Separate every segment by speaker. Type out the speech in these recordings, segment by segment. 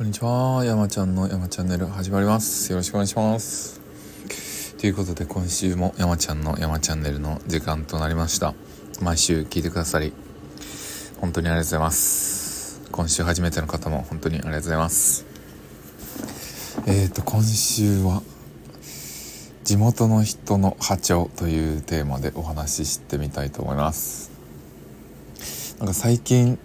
Speaker 1: こんにちは。山ちゃんの山チャンネル始まります。よろしくお願いします。ということで今週も山ちゃんの山チャンネルの時間となりました。毎週聞いてくださり本当にありがとうございます。今週初めての方も本当にありがとうございます。えーと今週は地元の人の波長というテーマでお話ししてみたいと思います。なんか最近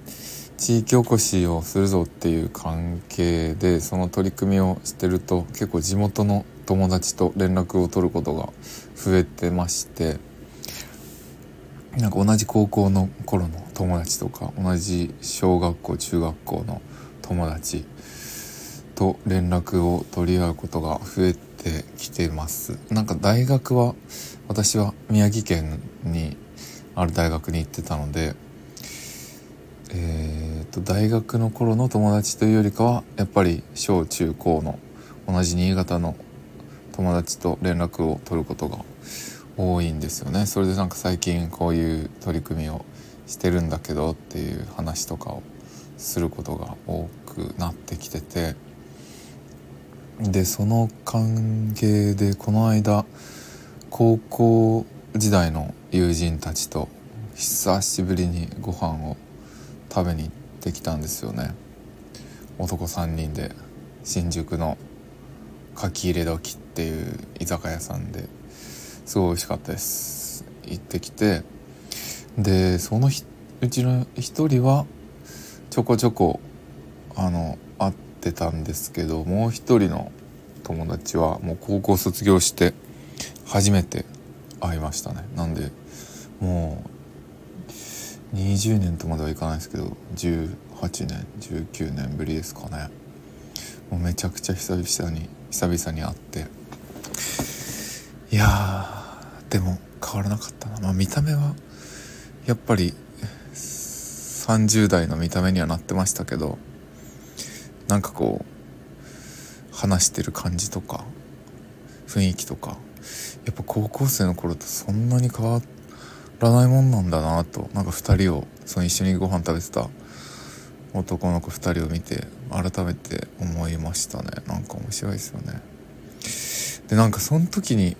Speaker 1: 地域おこしをするぞっていう関係でその取り組みをしてると結構地元の友達と連絡を取ることが増えてましてなんか同じ高校の頃の友達とか同じ小学校中学校の友達と連絡を取り合うことが増えてきてます。なんか大学は私は宮城県にある大学に行ってたのでえーと大学の頃の友達というよりかはやっぱり小中高の同じ新潟の友達と連絡を取ることが多いんですよね。それでなんか最近こういう取り組みをしてるんだけどっていう話とかをすることが多くなってきててでその関係でこの間高校時代の友人たちと久しぶりにご飯を食べに行ってきたんですよね。男3人で新宿の書き入れ時っていう居酒屋さんで。すごい美味しかったです。行ってきて。でそのうちの一人はちょこちょこあの会ってたんですけどもう一人の友達はもう高校卒業して初めて会いましたね。なんでもう20年とまではいかないですけど18年19年ぶりですかね。もうめちゃくちゃ久々に久々に会って。いやーでも変わらなかったな。まあ見た目はやっぱり30代の見た目にはなってましたけどなんかこう話してる感じとか雰囲気とかやっぱ高校生の頃とそんなに変わってらないもんなんだなと。なんか2人をその一緒にご飯食べてた男の子2人を見て改めて思いましたね。なんか面白いですよね。でなんかその時に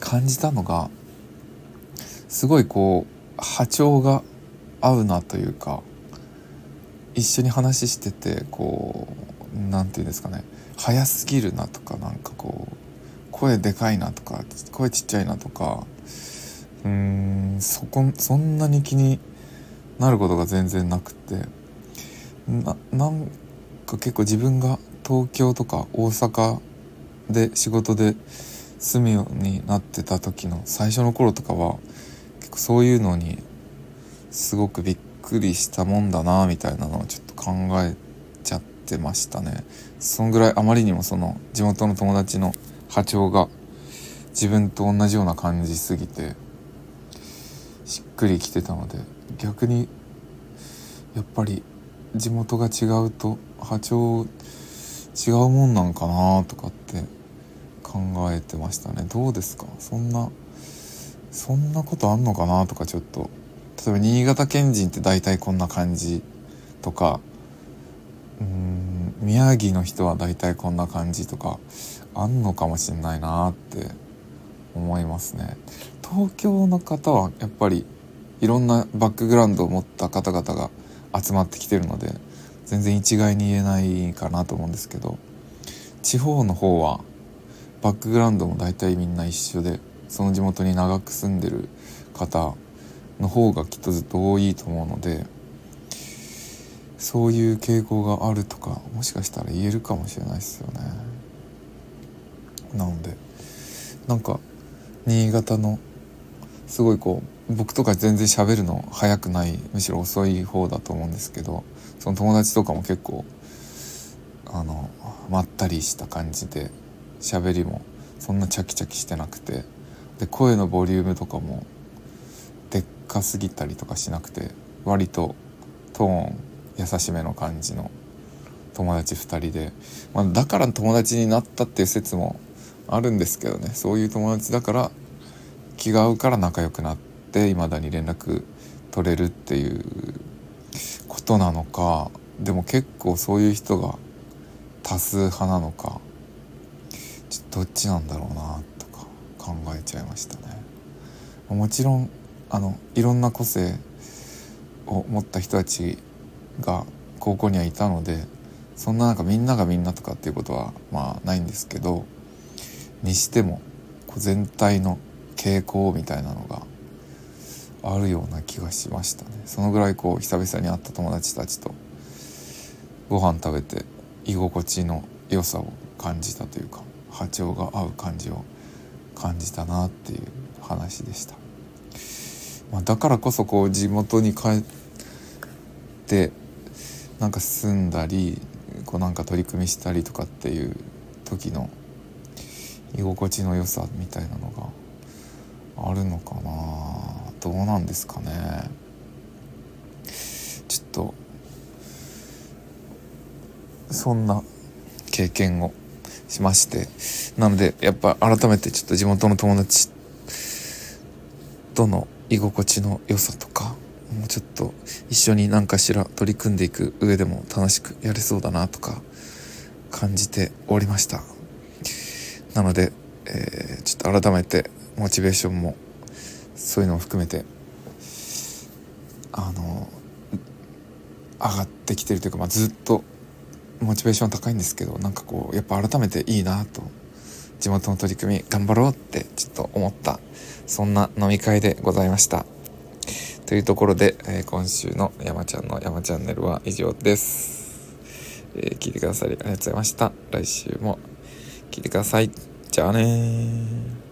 Speaker 1: 感じたのがすごいこう波長が合うなというか一緒に話しててこう何て言うんですかね。早すぎるなとかなんかこう声でかいなとか声ちっちゃいなとかうーん。そこそんなに気になることが全然なくて。ななんか結構自分が東京とか大阪で仕事で住むようになってた時の最初の頃とかは結構そういうのにすごくびっくりしたもんだなみたいなのをちょっと考えちゃってましたね。そんぐらいあまりにもその地元の友達の波長が自分と同じような感じすぎてしっくりきてたので逆にやっぱり地元が違うと波長違うもんなんかなとかって考えてましたね。どうですか？そんなそんなことあんのかなとかちょっと。例えば新潟県人って大体こんな感じとかうん宮城の人は大体こんな感じとかあんのかもしんないなって思いますね。東京の方はやっぱりいろんなバックグラウンドを持った方々が集まってきてるので全然一概に言えないかなと思うんですけど地方の方はバックグラウンドも大体みんな一緒でその地元に長く住んでる方の方がきっとずっと多いと思うのでそういう傾向があるとかもしかしたら言えるかもしれないですよね。なのでなんか新潟のすごいこう僕とか全然喋るの早くないむしろ遅い方だと思うんですけどその友達とかも結構あのまったりした感じで喋りもそんなチャキチャキしてなくてで声のボリュームとかもでっかすぎたりとかしなくて割とトーン優しめの感じの友達2人で、まあ、だから友達になったっていう説もあるんですけどねそういう友達だから気が合うから仲良くなって未だに連絡取れるっていうことなのかでも結構そういう人が多数派なのかどっちなんだろうなとか考えちゃいましたね。もちろんあのいろんな個性を持った人たちが高校にはいたのでそんななんかみんながみんなとかっていうことはまあないんですけどにしても全体の傾向みたいなのがあるような気がしましたね。そのぐらいこう久々に会った友達たちとご飯食べて居心地の良さを感じたというか波長が合う感じを感じたなっていう話でした、まあ、だからこそこう地元に帰ってなんか住んだりこうなんか取り組みしたりとかっていう時の居心地の良さみたいなのがあるのかな？どうなんですかね？ちょっとそんな経験をしまして。なのでやっぱ改めてちょっと地元の友達との居心地の良さとかもうちょっと一緒に何かしら取り組んでいく上でも楽しくやれそうだなとか感じておりました。なので、えー、ちょっと改めてモチベーションもそういうのも含めてあの上がってきてるというか、まあ、ずっとモチベーション高いんですけどなんかこうやっぱ改めていいなと地元の取り組み頑張ろうってちょっと思ったそんな飲み会でございました。というところで、えー、今週の山ちゃんの山チャンネルは以上です、えー、聞いてくださりありがとうございました。来週も聞いてください。じゃあね